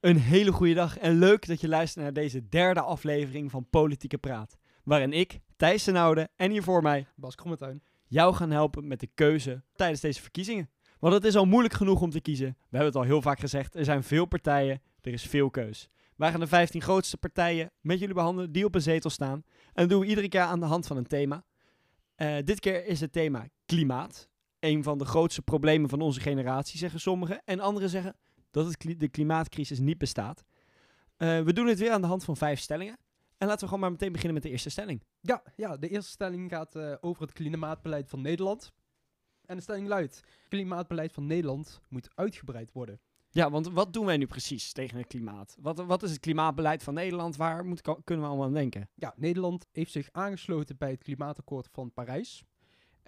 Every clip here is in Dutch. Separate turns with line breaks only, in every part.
Een hele goede dag en leuk dat je luistert naar deze derde aflevering van Politieke Praat. Waarin ik, Thijs de Oude en hier voor mij
Bas Krommetuin.
jou gaan helpen met de keuze tijdens deze verkiezingen. Want het is al moeilijk genoeg om te kiezen. We hebben het al heel vaak gezegd. Er zijn veel partijen, er is veel keus. Wij gaan de 15 grootste partijen met jullie behandelen die op een zetel staan. En dat doen we iedere keer aan de hand van een thema. Eh, dit keer is het thema klimaat. Een van de grootste problemen van onze generatie, zeggen sommigen. En anderen zeggen dat het de klimaatcrisis niet bestaat. Eh, we doen het weer aan de hand van vijf stellingen. En laten we gewoon maar meteen beginnen met de eerste stelling.
Ja, ja, de eerste stelling gaat eh, over het klimaatbeleid van Nederland. En de stelling luidt: klimaatbeleid van Nederland moet uitgebreid worden.
Ja, want wat doen wij nu precies tegen het klimaat? Wat, wat is het klimaatbeleid van Nederland? Waar moet, kunnen we allemaal aan denken?
Ja, Nederland heeft zich aangesloten bij het klimaatakkoord van Parijs.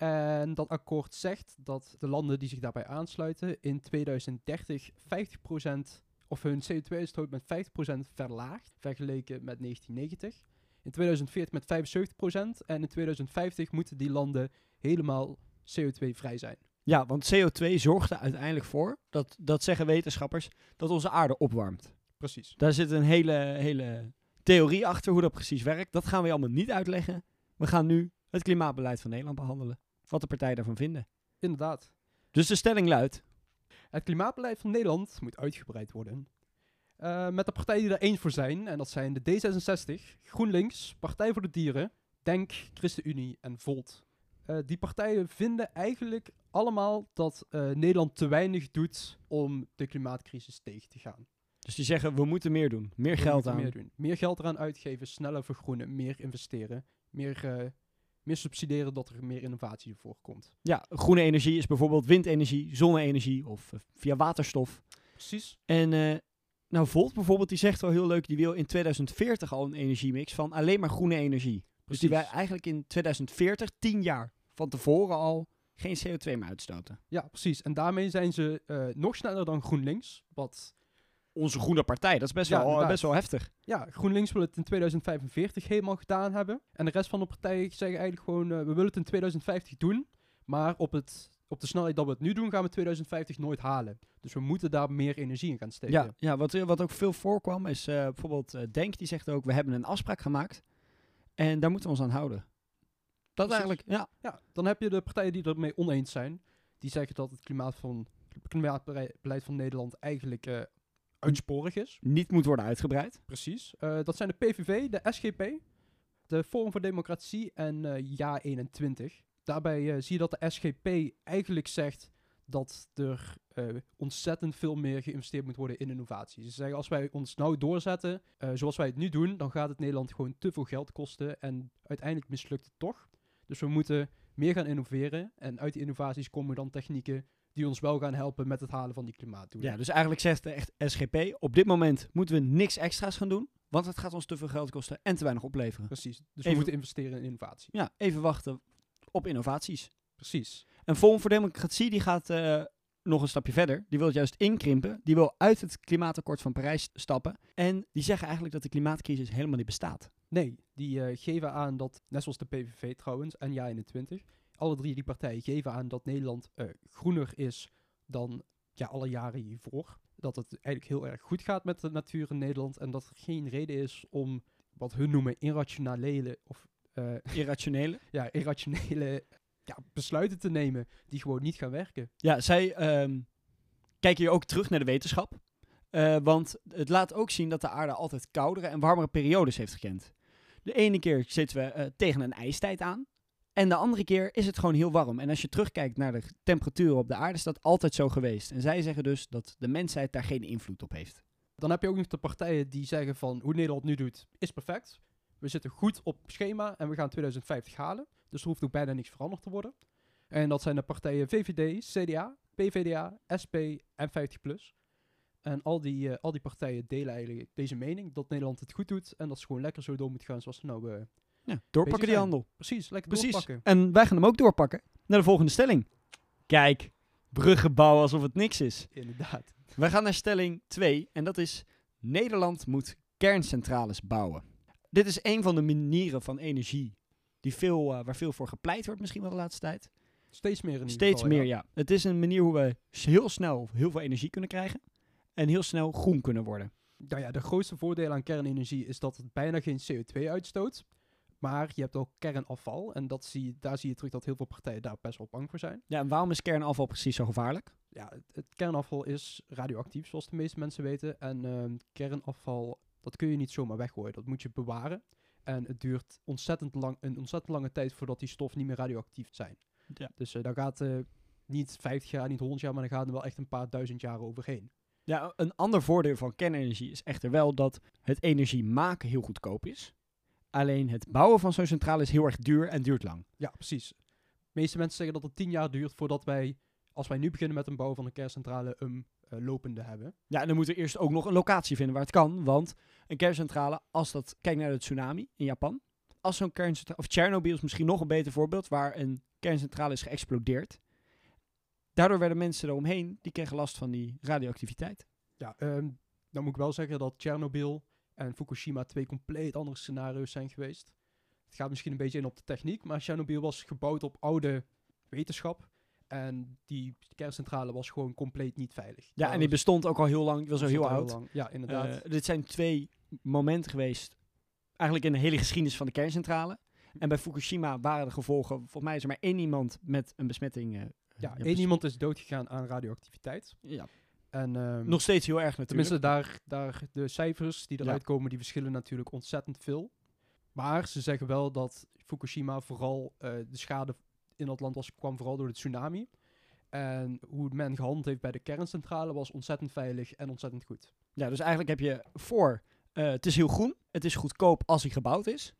En dat akkoord zegt dat de landen die zich daarbij aansluiten in 2030 50% of hun CO2-uitstoot met 50% verlaagt, vergeleken met 1990. In 2040 met 75% en in 2050 moeten die landen helemaal CO2-vrij zijn.
Ja, want CO2 zorgt er uiteindelijk voor, dat, dat zeggen wetenschappers, dat onze aarde opwarmt.
Precies.
Daar zit een hele, hele theorie achter hoe dat precies werkt. Dat gaan we allemaal niet uitleggen. We gaan nu het klimaatbeleid van Nederland behandelen. Wat de partijen daarvan vinden.
Inderdaad.
Dus de stelling luidt,
Het klimaatbeleid van Nederland moet uitgebreid worden. Eh, met de partijen die er eens voor zijn, en dat zijn de D66, GroenLinks, Partij voor de Dieren, DENK, ChristenUnie en Volt. Eh, die partijen vinden eigenlijk allemaal dat eh, Nederland te weinig doet om de klimaatcrisis tegen te gaan.
dus die zeggen we moeten meer doen. Meer
We
geld aan.
Meer, doen. meer geld eraan uitgeven, sneller vergroenen, meer investeren, meer, meer subsidiëren dat er meer innovatie voorkomt.
Ja, groene energie is bijvoorbeeld windenergie, zonne-energie of eh, via waterstof.
Precies.
En eh, nou, Volt bijvoorbeeld, die zegt wel heel leuk, die wil in 2040 al een energiemix van alleen maar groene energie. Dus die wij eigenlijk in 2040, 10 jaar van tevoren al, geen CO2 meer uitstoten.
Ja, precies. En daarmee zijn ze eh, nog sneller dan GroenLinks. Wat,
Onze groene partij, dat is best,
Ja,
wel, eh, best wel heftig.
ja, GroenLinks wil het in 2045 helemaal gedaan hebben. En de rest van de partijen zeggen eigenlijk gewoon, eh, we willen het in 2050 doen. Maar op, het, op de snelheid dat we het nu doen, gaan we 2050 nooit halen. Dus we moeten daar meer energie in gaan steken.
Ja, ja wat, eh, wat ook veel voorkwam is eh, bijvoorbeeld eh, Denk, die zegt ook, we hebben een afspraak gemaakt en daar moeten we ons aan houden. Dat
Precies.
eigenlijk, ja.
Ja, dan heb je de partijen die ermee oneens zijn. Die zeggen dat het klimaat van, klimaatbeleid van Nederland eigenlijk eh uitsporig is.
Niet moet worden uitgebreid.
Precies. Eh, dat zijn de PVV, de SGP, de Forum voor Democratie en eh Ja 21. Daarbij eh, zie je dat de SGP eigenlijk zegt dat er ontzettend veel meer geïnvesteerd moet worden in innovatie. Ze zeggen als wij ons nou doorzetten zoals wij het nu doen, dan gaat het Nederland gewoon te veel geld kosten en uiteindelijk mislukt het toch. Dus we moeten meer gaan innoveren en uit die innovaties komen dan technieken die ons wel gaan helpen met het halen van die klimaatdoelen.
Ja, dus eigenlijk zegt de echt SGP, op dit moment moeten we niks extra's gaan doen, want het gaat ons te veel geld kosten en te weinig opleveren.
Precies. Dus we moeten investeren in innovatie.
Ja, even wachten op innovaties.
Precies.
En Forum voor Democratie die gaat eh, nog een stapje verder. Die wil het juist inkrimpen. Die wil uit het klimaatakkoord van Parijs stappen. En die zeggen eigenlijk dat de klimaatcrisis helemaal niet bestaat.
Nee, die eh, geven aan dat, net zoals de PVV trouwens en Ja21, alle drie die partijen geven aan dat Nederland eh, groener is dan ja, alle jaren hiervoor. Dat het eigenlijk heel erg goed gaat met de natuur in Nederland en dat er geen reden is om wat hun noemen irrationele of eh,
Irrationele.
ja, irrationele ja, besluiten te nemen die gewoon niet gaan werken.
Ja, zij ehm, kijken hier ook terug naar de wetenschap. Eh, want het laat ook zien dat de aarde altijd koudere en warmere periodes heeft gekend. De ene keer zitten we tegen een ijstijd aan. En de andere keer is het gewoon heel warm. En als je terugkijkt naar de temperaturen op de aarde, is dat altijd zo geweest. En zij zeggen dus dat de mensheid daar geen invloed op heeft.
Dan heb je ook nog de partijen die zeggen van hoe Nederland nu doet is perfect. We zitten goed op schema en we gaan 2050 halen. Dus er hoeft ook bijna niks veranderd te worden. En dat zijn de partijen VVD, CDA, PVDA, SP en 50PLUS. En al die, eh, al die partijen delen eigenlijk deze mening dat Nederland het goed doet en dat ze gewoon lekker zo door moeten gaan zoals ze nou... eh,
Ja, doorpakken die handel.
precies, lekker
Precies.
doorpakken.
En wij gaan hem ook doorpakken naar de volgende stelling. Kijk, bruggen bouwen alsof het niks is.
Inderdaad.
Wij gaan naar stelling 2 en dat is Nederland moet kerncentrales bouwen. Dit is een van de manieren van energie die veel, eh, waar veel voor gepleit wordt misschien wel de laatste tijd.
Steeds meer in
Steeds
geval,
meer, ja. Het is een manier hoe we heel snel heel veel energie kunnen krijgen en heel snel groen kunnen worden.
Nou ja, de grootste voordeel aan kernenergie is dat het bijna geen CO2 uitstoot. Maar je hebt ook kernafval. En dat zie, daar zie je terug dat heel veel partijen daar best wel bang voor zijn.
Ja, en waarom is kernafval precies zo gevaarlijk?
Ja, het, het kernafval is radioactief, zoals de meeste mensen weten. En ehm, kernafval, dat kun je niet zomaar weggooien. Dat moet je bewaren. En het duurt ontzettend lang, een ontzettend lange tijd voordat die stof niet meer radioactief zijn.
Ja.
Dus eh daar gaat eh, niet 50 jaar, niet 100 jaar, maar dan gaan er wel echt een paar duizend jaar overheen.
Ja, een ander voordeel van kernenergie is echter wel dat het energie maken heel goedkoop is. Alleen het bouwen van zo'n centrale is heel erg duur en duurt lang.
Ja, precies. De meeste mensen zeggen dat het 10 jaar duurt voordat wij, als wij nu beginnen met een bouwen van een kerncentrale, een eh, lopende hebben.
Ja, en dan moeten we eerst ook nog een locatie vinden waar het kan. Want een kerncentrale, als dat... Kijk naar de tsunami in Japan. Als zo'n kerncentrale... Of Tsjernobyl is misschien nog een beter voorbeeld... waar een kerncentrale is geëxplodeerd. Daardoor werden mensen eromheen... die kregen last van die radioactiviteit.
Ja, ehm, dan moet ik wel zeggen dat Tsjernobyl en Fukushima twee compleet andere scenario's zijn geweest. Het gaat misschien een beetje in op de techniek, maar Tsjernobyl was gebouwd op oude wetenschap. En die kerncentrale was gewoon compleet niet veilig.
Ja, en die bestond ook al heel lang. Die was al heel oud.
Ja, inderdaad.
Eh, dit zijn twee momenten geweest, eigenlijk in de hele geschiedenis van de kerncentrale. En bij Fukushima waren de gevolgen, volgens mij is er maar één iemand met een besmetting.
ja,
ja,
één iemand is doodgegaan aan radioactiviteit.
Ja,
En, ehm,
nog steeds heel erg natuurlijk.
Tenminste, daar, daar, de cijfers die
Ja.
eruit komen, die verschillen natuurlijk ontzettend veel. Maar ze zeggen wel dat Fukushima vooral eh, de schade in dat land was, kwam vooral door de tsunami. En hoe men gehandeld heeft bij de kerncentrale was ontzettend veilig en ontzettend goed.
Ja, dus eigenlijk heb je voor, eh, het is heel groen, het is goedkoop als hij gebouwd is.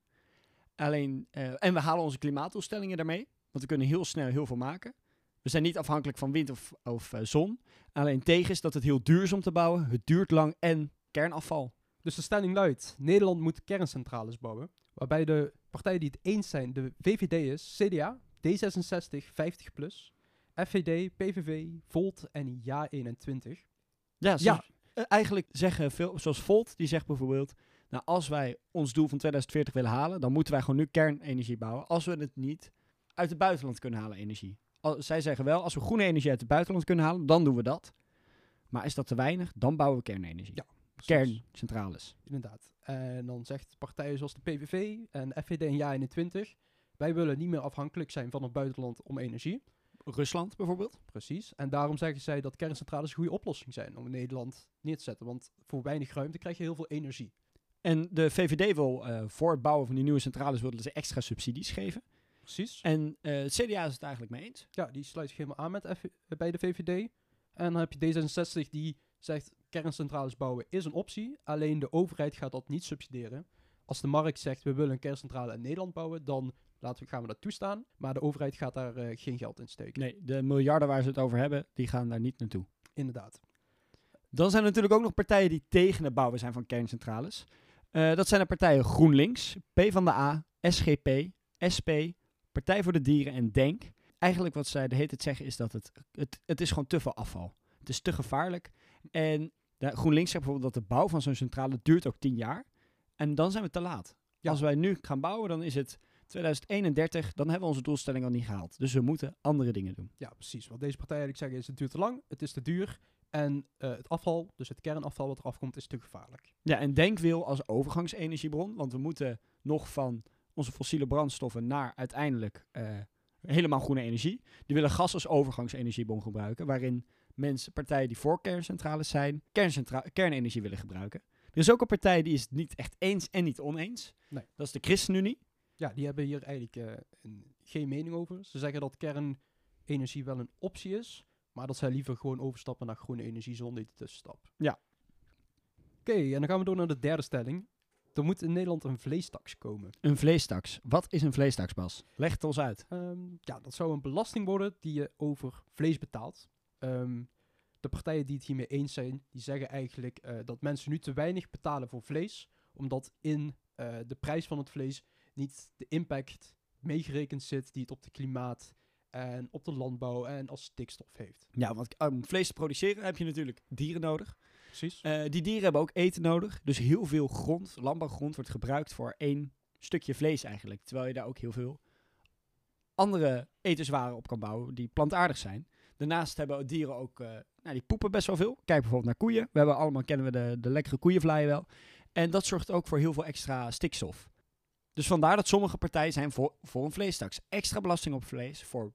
Alleen, eh, en we halen onze klimaatdoelstellingen daarmee, want we kunnen heel snel heel veel maken. We zijn niet afhankelijk van wind of, of eh, zon. Alleen tegen is dat het heel duur is om te bouwen, het duurt lang en kernafval.
Dus de stelling luidt, Nederland moet kerncentrales bouwen. Waarbij de partijen die het eens zijn, de VVD is, CDA, D66, 50PLUS, FVD, PVV, Volt en JA21.
Ja,
Ja.
ja. eigenlijk zeggen veel, zoals Volt, die zegt bijvoorbeeld, nou als wij ons doel van 2040 willen halen, dan moeten wij gewoon nu kernenergie bouwen. Als we het niet uit het buitenland kunnen halen, energie. Al, zij zeggen wel, als we groene energie uit het buitenland kunnen halen, dan doen we dat. Maar is dat te weinig, dan bouwen we kernenergie.
Ja,
Kerncentrales.
Inderdaad. En dan zegt partijen zoals de PVV en FVD en JA21, wij willen niet meer afhankelijk zijn van het buitenland om energie.
Rusland bijvoorbeeld.
Precies. En daarom zeggen zij dat kerncentrales een goede oplossing zijn om in Nederland neer te zetten. Want voor weinig ruimte krijg je heel veel energie.
En de VVD wil eh, voor het bouwen van die nieuwe centrales willen ze extra subsidies geven.
Precies.
En eh, het CDA is het eigenlijk mee eens.
Ja, die sluit zich helemaal aan met F- eh, bij de VVD. En dan heb je D66 die zegt kerncentrales bouwen is een optie. Alleen de overheid gaat dat niet subsidiëren. Als de markt zegt we willen een kerncentrale in Nederland bouwen, dan laten we, gaan we dat toestaan. Maar de overheid gaat daar eh, geen geld in steken.
Nee, de miljarden waar ze het over hebben, die gaan daar niet naartoe.
Inderdaad.
Dan zijn er natuurlijk ook nog partijen die tegen het bouwen zijn van kerncentrales. Eh, dat zijn de partijen GroenLinks, PvdA, SGP, SP, Partij voor de Dieren en DENK. Eigenlijk wat zij de hele tijd zeggen is dat het, het, het is gewoon te veel afval. Het is te gevaarlijk. En de GroenLinks zegt bijvoorbeeld dat de bouw van zo'n centrale duurt ook 10 jaar. En dan zijn we te laat.
Ja.
Als wij nu gaan bouwen, dan is het 2031, dan hebben we onze doelstelling al niet gehaald. Dus we moeten andere dingen doen.
Ja, precies. Wat deze partij eigenlijk zeggen is het duurt te lang, het is te duur. En eh, het afval, dus het kernafval wat eraf komt, is te gevaarlijk.
Ja, en Denk wil als overgangsenergiebron, want we moeten nog van onze fossiele brandstoffen naar uiteindelijk eh, helemaal groene energie. Die willen gas als overgangsenergiebron gebruiken, waarin mensen, partijen die voor kerncentrales zijn, kerncentra- kernenergie willen gebruiken. Er is ook een partij die is het niet echt eens en niet oneens.
Nee.
Dat is de ChristenUnie.
Ja, die hebben hier eigenlijk eh, een- geen mening over. Ze zeggen dat kernenergie wel een optie is, maar dat zij liever gewoon overstappen naar groene energie zonder die tussenstap.
Ja.
Oké, en dan gaan we door naar de derde stelling. Er moet in Nederland een vleestaks komen.
Een vleestaks. Wat is een vleestaks, Bas? Leg het ons uit.
Ehm, ja, dat zou een belasting worden die je over vlees betaalt. Ehm, de partijen die het hiermee eens zijn, die zeggen eigenlijk eh, dat mensen nu te weinig betalen voor vlees, omdat in eh, de prijs van het vlees niet de impact meegerekend zit die het op het klimaat en op de landbouw en als stikstof heeft.
Ja, want om vlees te produceren heb je natuurlijk dieren nodig.
Precies.
Eh, die dieren hebben ook eten nodig. Dus heel veel grond, landbouwgrond, wordt gebruikt voor één stukje vlees eigenlijk. Terwijl je daar ook heel veel andere etenswaren op kan bouwen die plantaardig zijn. Daarnaast hebben dieren ook eh, nou, die poepen best wel veel. Kijk bijvoorbeeld naar koeien. We hebben allemaal, kennen we de, de lekkere koeienvlaaien wel. En dat zorgt ook voor heel veel extra stikstof. Dus vandaar dat sommige partijen zijn voor, voor een vleestaks. Extra belasting op vlees. Voor,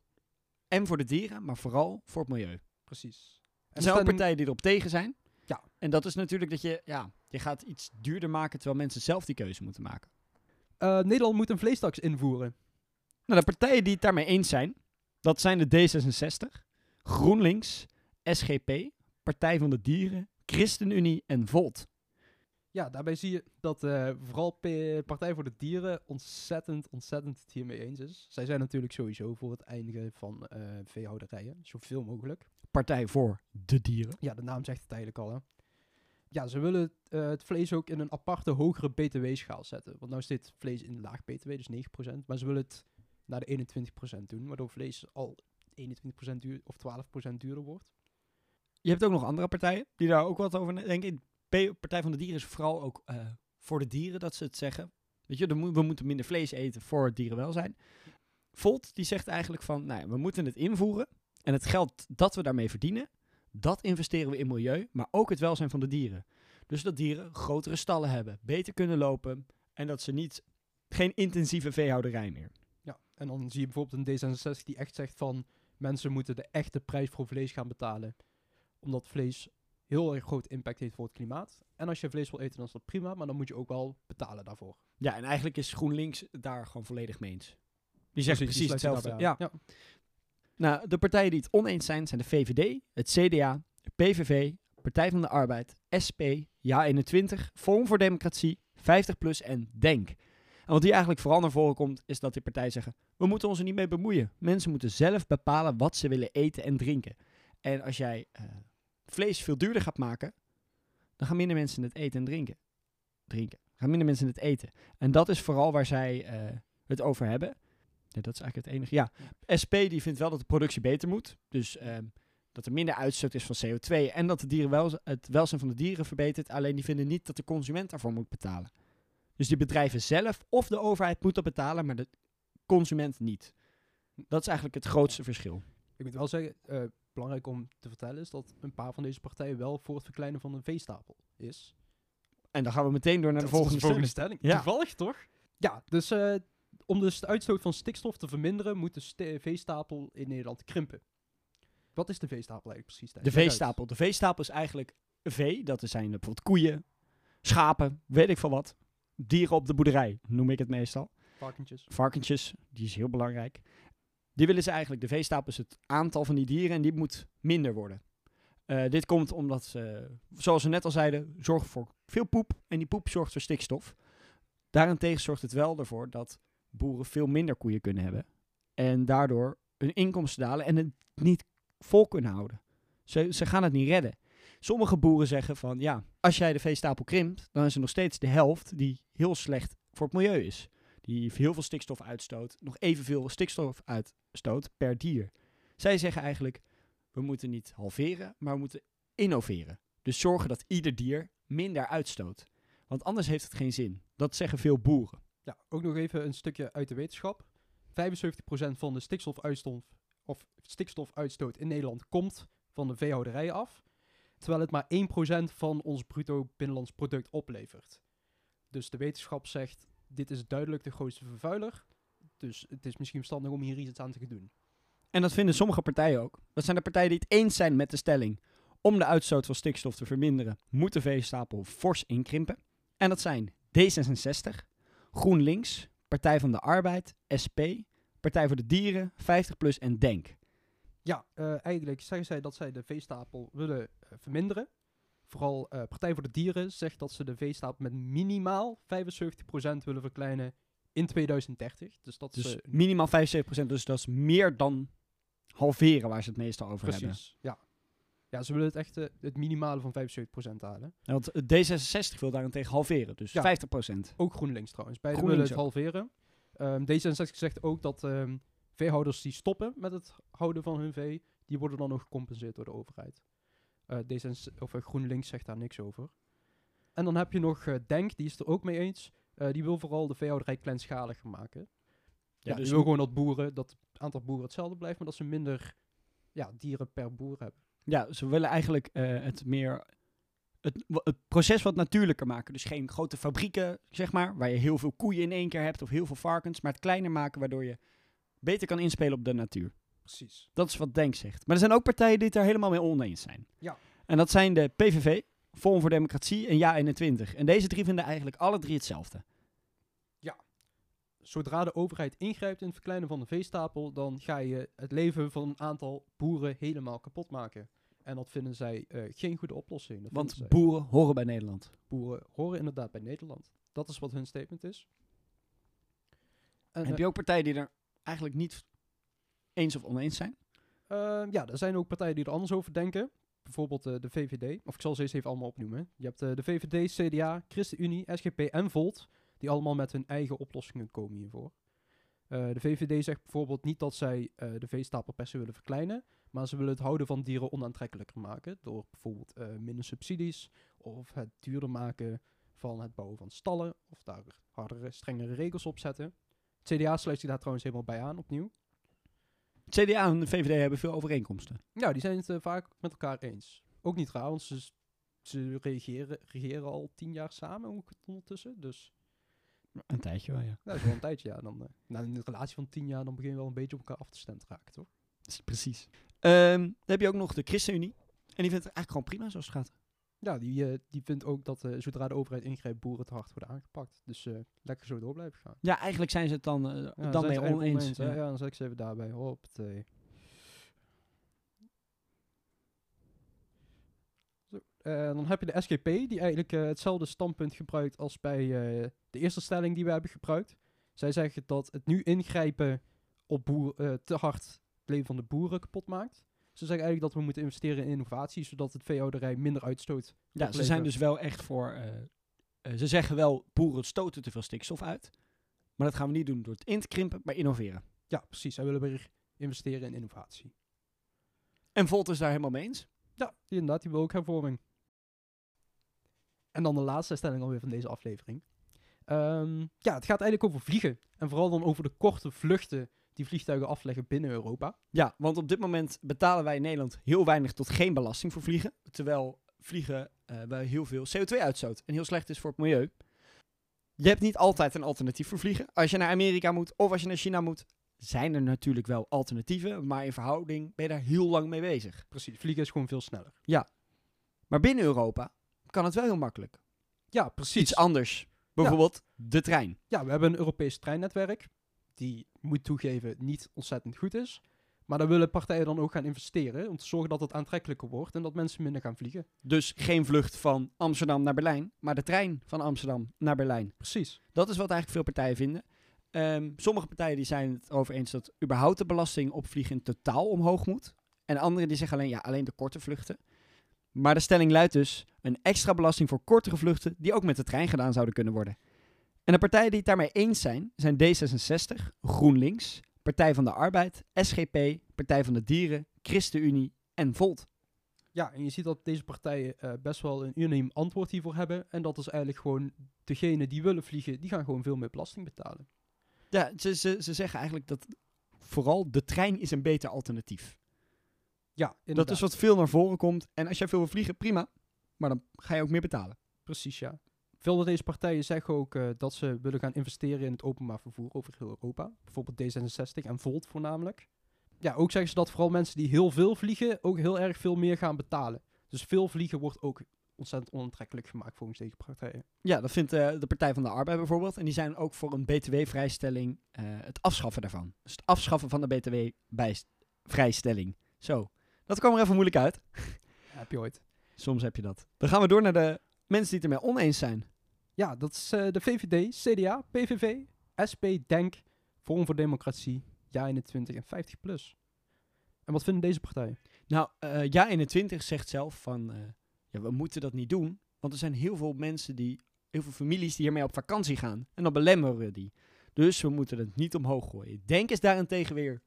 en voor de dieren, maar vooral voor het milieu.
Precies.
Er zijn ook partijen die erop tegen zijn.
Ja.
En dat is natuurlijk dat je, ja, je gaat iets duurder maken terwijl mensen zelf die keuze moeten maken.
Uh, Nederland moet een vleestaks invoeren.
Nou, de partijen die het daarmee eens zijn, dat zijn de D66, GroenLinks, SGP, Partij van de Dieren, ChristenUnie en Volt.
Ja, daarbij zie je dat uh, vooral P Partij voor de Dieren ontzettend, ontzettend het hiermee eens is. Zij zijn natuurlijk sowieso voor het eindigen van uh, veehouderijen, zoveel mogelijk.
Partij voor de Dieren.
Ja, de naam zegt het eigenlijk al. Hè. Ja, ze willen uh, het vlees ook in een aparte, hogere btw-schaal zetten. Want nu zit vlees in laag btw, dus 9%. Maar ze willen het naar de 21% doen, waardoor vlees al 21% duur of 12% duurder wordt.
Je hebt ook nog andere partijen die daar ook wat over denken. Partij van de Dieren is vooral ook uh, voor de dieren dat ze het zeggen. Weet je, we moeten minder vlees eten voor het dierenwelzijn. Volt die zegt eigenlijk van, nou, we moeten het invoeren. En het geld dat we daarmee verdienen, dat investeren we in milieu, maar ook het welzijn van de dieren. Dus dat dieren grotere stallen hebben, beter kunnen lopen en dat ze niet, geen intensieve veehouderij meer.
Ja, en dan zie je bijvoorbeeld een D66 die echt zegt van, mensen moeten de echte prijs voor vlees gaan betalen. Omdat vlees heel erg groot impact heeft voor het klimaat. En als je vlees wil eten, dan is dat prima, maar dan moet je ook wel betalen daarvoor.
Ja, en eigenlijk is GroenLinks daar gewoon volledig mee eens. Die zegt precies, precies hetzelfde.
Ja. ja.
Nou, de partijen die het oneens zijn, zijn de VVD, het CDA, PVV, Partij van de Arbeid, SP, Ja21, Forum voor Democratie, 50PLUS en DENK. En wat hier eigenlijk vooral naar voren komt, is dat die partijen zeggen: we moeten ons er niet mee bemoeien. Mensen moeten zelf bepalen wat ze willen eten en drinken. En als jij uh, vlees veel duurder gaat maken, dan gaan minder mensen het eten en drinken. Drinken. Gaan minder mensen het eten. En dat is vooral waar zij uh, het over hebben. Ja, dat is eigenlijk het enige. Ja, SP die vindt wel dat de productie beter moet. Dus um, dat er minder uitstoot is van CO2 en dat de dierenwelzijn, het welzijn van de dieren verbetert. Alleen die vinden niet dat de consument daarvoor moet betalen. Dus die bedrijven zelf of de overheid moet dat betalen, maar de consument niet. Dat is eigenlijk het grootste verschil.
Ik moet wel zeggen, uh, belangrijk om te vertellen is dat een paar van deze partijen wel voor het verkleinen van een veestapel is.
En dan gaan we meteen door naar de volgende,
de volgende stelling.
Ja.
Toevallig toch? Ja, dus uh, om dus de uitstoot van stikstof te verminderen, moet de veestapel in Nederland krimpen. Wat is de veestapel eigenlijk precies?
De veestapel. De veestapel is eigenlijk vee. Dat zijn bijvoorbeeld koeien, schapen, weet ik veel wat. Dieren op de boerderij, noem ik het meestal.
Varkentjes.
Varkentjes, die is heel belangrijk. Die willen ze eigenlijk, de veestapel is het aantal van die dieren en die moet minder worden. Uh, dit komt omdat ze, zoals we net al zeiden, zorgen voor veel poep en die poep zorgt voor stikstof. Daarentegen zorgt het wel ervoor dat boeren veel minder koeien kunnen hebben. En daardoor hun inkomsten dalen en het niet vol kunnen houden. Ze, ze gaan het niet redden. Sommige boeren zeggen van ja, als jij de veestapel krimpt, dan is er nog steeds de helft die heel slecht voor het milieu is. Die heel veel stikstof uitstoot, nog evenveel stikstof uitstoot per dier. Zij zeggen eigenlijk, we moeten niet halveren, maar we moeten innoveren. Dus zorgen dat ieder dier minder uitstoot. Want anders heeft het geen zin. Dat zeggen veel boeren.
Ja, ook nog even een stukje uit de wetenschap. 75% van de stikstofuitstoot, of stikstofuitstoot in Nederland komt van de veehouderij af. Terwijl het maar 1% van ons bruto binnenlands product oplevert. Dus de wetenschap zegt, dit is duidelijk de grootste vervuiler. Dus het is misschien verstandig om hier iets aan te doen.
En dat vinden sommige partijen ook. Dat zijn de partijen die het eens zijn met de stelling. Om de uitstoot van stikstof te verminderen, moet de veestapel fors inkrimpen. En dat zijn D66, GroenLinks, Partij van de Arbeid, SP, Partij voor de Dieren, 50PLUS en DENK.
Ja, uh, eigenlijk zeggen zij dat zij de veestapel willen uh, verminderen. Vooral uh, Partij voor de Dieren zegt dat ze de veestapel met minimaal 75% willen verkleinen in 2030. Dus, dat
dus
is,
minimaal 75%, dus dat is meer dan halveren waar ze het meestal over
precies,
hebben.
Precies, ja. Ja, ze willen het echt uh, het minimale van 75% halen.
Ja, want D66 wil daarentegen halveren, dus
ja,
50%.
Ook GroenLinks trouwens. Beide GroenLinks willen het halveren. Um, D66 zegt ook dat um, veehouders die stoppen met het houden van hun vee, die worden dan nog gecompenseerd door de overheid. Uh, D66, of, uh, GroenLinks zegt daar niks over. En dan heb je nog Denk, die is er ook mee eens. die wil vooral de veehouderij kleinschaliger maken. Ja, ja dus wil gewoon dat boeren, dat het aantal boeren hetzelfde blijft, maar dat ze minder ja, dieren per boer hebben.
Ja, ze willen eigenlijk eh, het meer. Het, het proces wat natuurlijker maken. Dus geen grote fabrieken, zeg maar, waar je heel veel koeien in één keer hebt of heel veel varkens, maar het kleiner maken waardoor je beter kan inspelen op de natuur.
Precies.
Dat is wat Denk zegt. Maar er zijn ook partijen die het er helemaal mee oneens zijn.
Ja.
En dat zijn de PVV, Forum voor Democratie en Ja21. En deze drie vinden eigenlijk alle drie hetzelfde.
Zodra de overheid ingrijpt in het verkleinen van de veestapel, dan ga je het leven van een aantal boeren helemaal kapot maken. En dat vinden zij eh, geen goede oplossing. Dat
Want
zij.
boeren horen bij Nederland.
boeren horen inderdaad bij Nederland. Dat is wat hun statement is. En,
Heb
eh,
je ook partijen die er eigenlijk niet eens of oneens zijn?
Ehm, ja, er zijn ook partijen die er anders over denken. Bijvoorbeeld eh, de VVD. Of ik zal ze eens even allemaal opnoemen. Je hebt de VVD, CDA, ChristenUnie, SGP en Volt. Die allemaal met hun eigen oplossingen komen hiervoor. Eh, de VVD zegt bijvoorbeeld niet dat zij eh, de veestapel per se willen verkleinen. Maar ze willen het houden van dieren onaantrekkelijker maken. Door bijvoorbeeld eh, minder subsidies. Of het duurder maken van het bouwen van stallen. Of daar hardere, strengere regels op zetten. Het CDA sluit zich daar trouwens helemaal bij aan, opnieuw.
Het CDA en de VVD hebben veel overeenkomsten.
Ja, die zijn het vaak met elkaar eens. Ook niet raar, want ze, ze reageren, regeren al tien jaar samen ook ondertussen. Dus
Een tijdje wel, ja.
dat is wel een tijdje. Ja. Dan, eh, na een relatie van tien jaar, dan begin je wel een beetje op elkaar af te stemmen te raken, toch?
Precies. Ehm, dan heb je ook nog de ChristenUnie. En die vindt het eigenlijk gewoon prima zoals het gaat.
Ja, die, eh, die vindt ook dat eh, zodra de overheid ingrijpt, boeren te hard worden aangepakt. Dus lekker zo door blijven gaan.
Ja, eigenlijk zijn ze het dan,
Ja,
dan mee oneens. ja.
Ja, dan zet ik ze even daarbij. Zo, dan heb je de SGP, die eigenlijk eh, hetzelfde standpunt gebruikt als bij eh, de eerste stelling die we hebben gebruikt. Zij zeggen dat het nu ingrijpen op boer, eh, te hard het leven van de boeren kapot maakt. Ze zeggen eigenlijk dat we moeten investeren in innovatie, zodat het veehouderij minder uitstoot.
Ja, ze zijn dus wel echt voor... eh, eh, ze zeggen wel, boeren stoten te veel stikstof uit. Maar dat gaan we niet doen door het in te krimpen, maar innoveren.
Ja, precies. Zij willen weer investeren in innovatie.
En Volt is daar helemaal mee eens.
Ja, inderdaad, die wil ook hervorming. En dan de laatste stelling alweer van deze aflevering. Ehm, ja, het gaat eigenlijk over vliegen. En vooral dan over de korte vluchten die vliegtuigen afleggen binnen Europa.
Ja, want op dit moment betalen wij in Nederland heel weinig tot geen belasting voor vliegen. Terwijl vliegen eh bij heel veel CO2 uitstoot en heel slecht is voor het milieu. Je hebt niet altijd een alternatief voor vliegen. Als je naar Amerika moet of als je naar China moet, zijn er natuurlijk wel alternatieven. Maar in verhouding ben je daar heel lang mee bezig.
Precies, vliegen is gewoon veel sneller.
Maar binnen Europa kan het wel heel makkelijk.
Ja, precies.
Iets anders. Bijvoorbeeld de trein.
Ja, we hebben een Europees treinnetwerk. Die, moet toegeven, niet ontzettend goed is. Maar daar willen partijen dan ook gaan investeren. Om te zorgen dat het aantrekkelijker wordt en dat mensen minder gaan vliegen.
Dus geen vlucht van Amsterdam naar Berlijn, maar de trein van Amsterdam naar Berlijn.
Precies.
Dat is wat eigenlijk veel partijen vinden. Ehm, sommige partijen die zijn het erover eens dat überhaupt de belasting op vliegen totaal omhoog moet. En anderen die zeggen alleen, ja, alleen de korte vluchten. Maar de stelling luidt dus een extra belasting voor kortere vluchten die ook met de trein gedaan zouden kunnen worden. En de partijen die het daarmee eens zijn, zijn D66, GroenLinks, Partij van de Arbeid, SGP, Partij van de Dieren, ChristenUnie en Volt.
Ja, en je ziet dat deze partijen eh, best wel een unaniem antwoord hiervoor hebben. En dat is eigenlijk gewoon degene die willen vliegen, die gaan gewoon veel meer belasting betalen.
Ja, ze, ze, ze zeggen eigenlijk dat vooral de trein is een beter alternatief.
Ja,
Dat is wat veel naar voren komt. En als jij veel wil vliegen, prima. Maar dan ga je ook meer betalen.
Precies, ja. Veel van deze partijen zeggen ook eh, dat ze willen gaan investeren in het openbaar vervoer over heel Europa. Bijvoorbeeld D66 en Volt voornamelijk. Ja, ook zeggen ze dat vooral mensen die heel veel vliegen ook heel erg veel meer gaan betalen. Dus veel vliegen wordt ook ontzettend onaantrekkelijk gemaakt volgens deze partijen.
Ja, dat vindt eh, de Partij van de Arbeid bijvoorbeeld. En die zijn ook voor een btw-vrijstelling eh, het afschaffen daarvan. Dus het afschaffen van de btw-vrijstelling. Zo, dat kwam er even moeilijk uit.
Heb je ooit?
Soms heb je dat. Dan gaan we door naar de mensen die het ermee oneens zijn.
Ja, dat is eh, de VVD, CDA, PVV, SP, DENK, Forum voor Democratie, Ja21 en 50 plus. En wat vinden deze partijen?
Nou, eh ja 21 zegt zelf van, eh, ja, we moeten dat niet doen. Want er zijn heel veel mensen die, heel veel families die hiermee op vakantie gaan. En dan belemmeren we die. Dus we moeten het niet omhoog gooien. Denk is daarentegen weer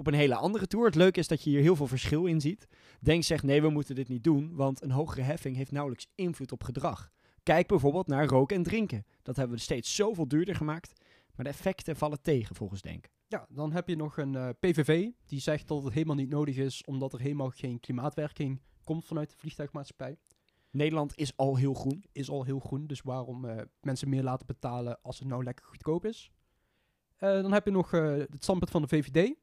op een hele andere toer. Het leuke is dat je hier heel veel verschil in ziet. Denk zegt, nee, we moeten dit niet doen, want een hogere heffing heeft nauwelijks invloed op gedrag. Kijk bijvoorbeeld naar roken en drinken. Dat hebben we steeds zoveel duurder gemaakt. Maar de effecten vallen tegen, volgens Denk.
Ja, dan heb je nog een eh, PVV die zegt dat het helemaal niet nodig is, omdat er helemaal geen klimaatwerking komt vanuit de vliegtuigmaatschappij.
Nederland is al heel groen.
Is al heel groen, dus waarom eh, mensen meer laten betalen als het nou lekker goedkoop is. Eh, dan heb je nog het standpunt van de VVD.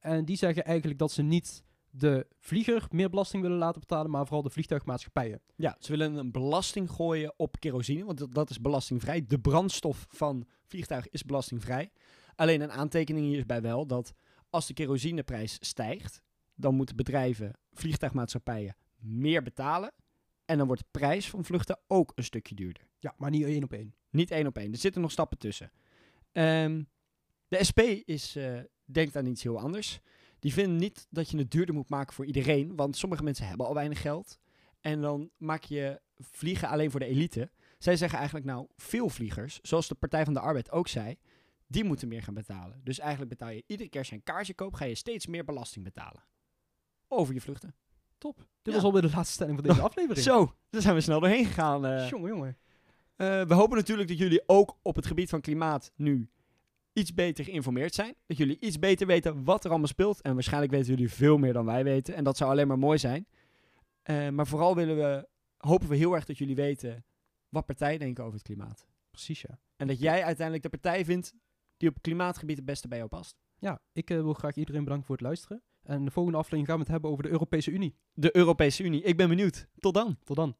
En die zeggen eigenlijk dat ze niet de vlieger meer belasting willen laten betalen, maar vooral de vliegtuigmaatschappijen.
Ja, ze willen een belasting gooien op kerosine, want dat, dat is belastingvrij. De brandstof van vliegtuig is belastingvrij. Alleen een aantekening hierbij wel dat als de kerosineprijs stijgt, dan moeten bedrijven, vliegtuigmaatschappijen, meer betalen. En dan wordt de prijs van vluchten ook een stukje duurder.
Ja, maar niet één op één.
Niet één op één. Er zitten nog stappen tussen. Ehm, de SP is, eh, denkt aan iets heel anders. Die vinden niet dat je het duurder moet maken voor iedereen. Want sommige mensen hebben al weinig geld. En dan maak je vliegen alleen voor de elite. Zij zeggen eigenlijk nou, veel vliegers, zoals de Partij van de Arbeid ook zei, die moeten meer gaan betalen. Dus eigenlijk betaal je iedere keer een kaartje koopt, ga je steeds meer belasting betalen. Over je vluchten.
Top. Dit
Ja.
was alweer de laatste stelling van deze aflevering.
Zo, daar zijn we snel doorheen gegaan. eh.
Jongen, jongen.
Eh, we hopen natuurlijk dat jullie ook op het gebied van klimaat nu iets beter geïnformeerd zijn. Dat jullie iets beter weten wat er allemaal speelt. En waarschijnlijk weten jullie veel meer dan wij weten. En dat zou alleen maar mooi zijn. Eh, maar vooral willen we, hopen we heel erg dat jullie weten wat partijen denken over het klimaat.
Precies, ja.
En dat jij uiteindelijk de partij vindt die op klimaatgebied het beste bij jou past.
Ja, ik eh, wil graag iedereen bedanken voor het luisteren. En de volgende aflevering gaan we het hebben over de Europese Unie.
De Europese Unie. Ik ben benieuwd. Tot dan.
Tot dan.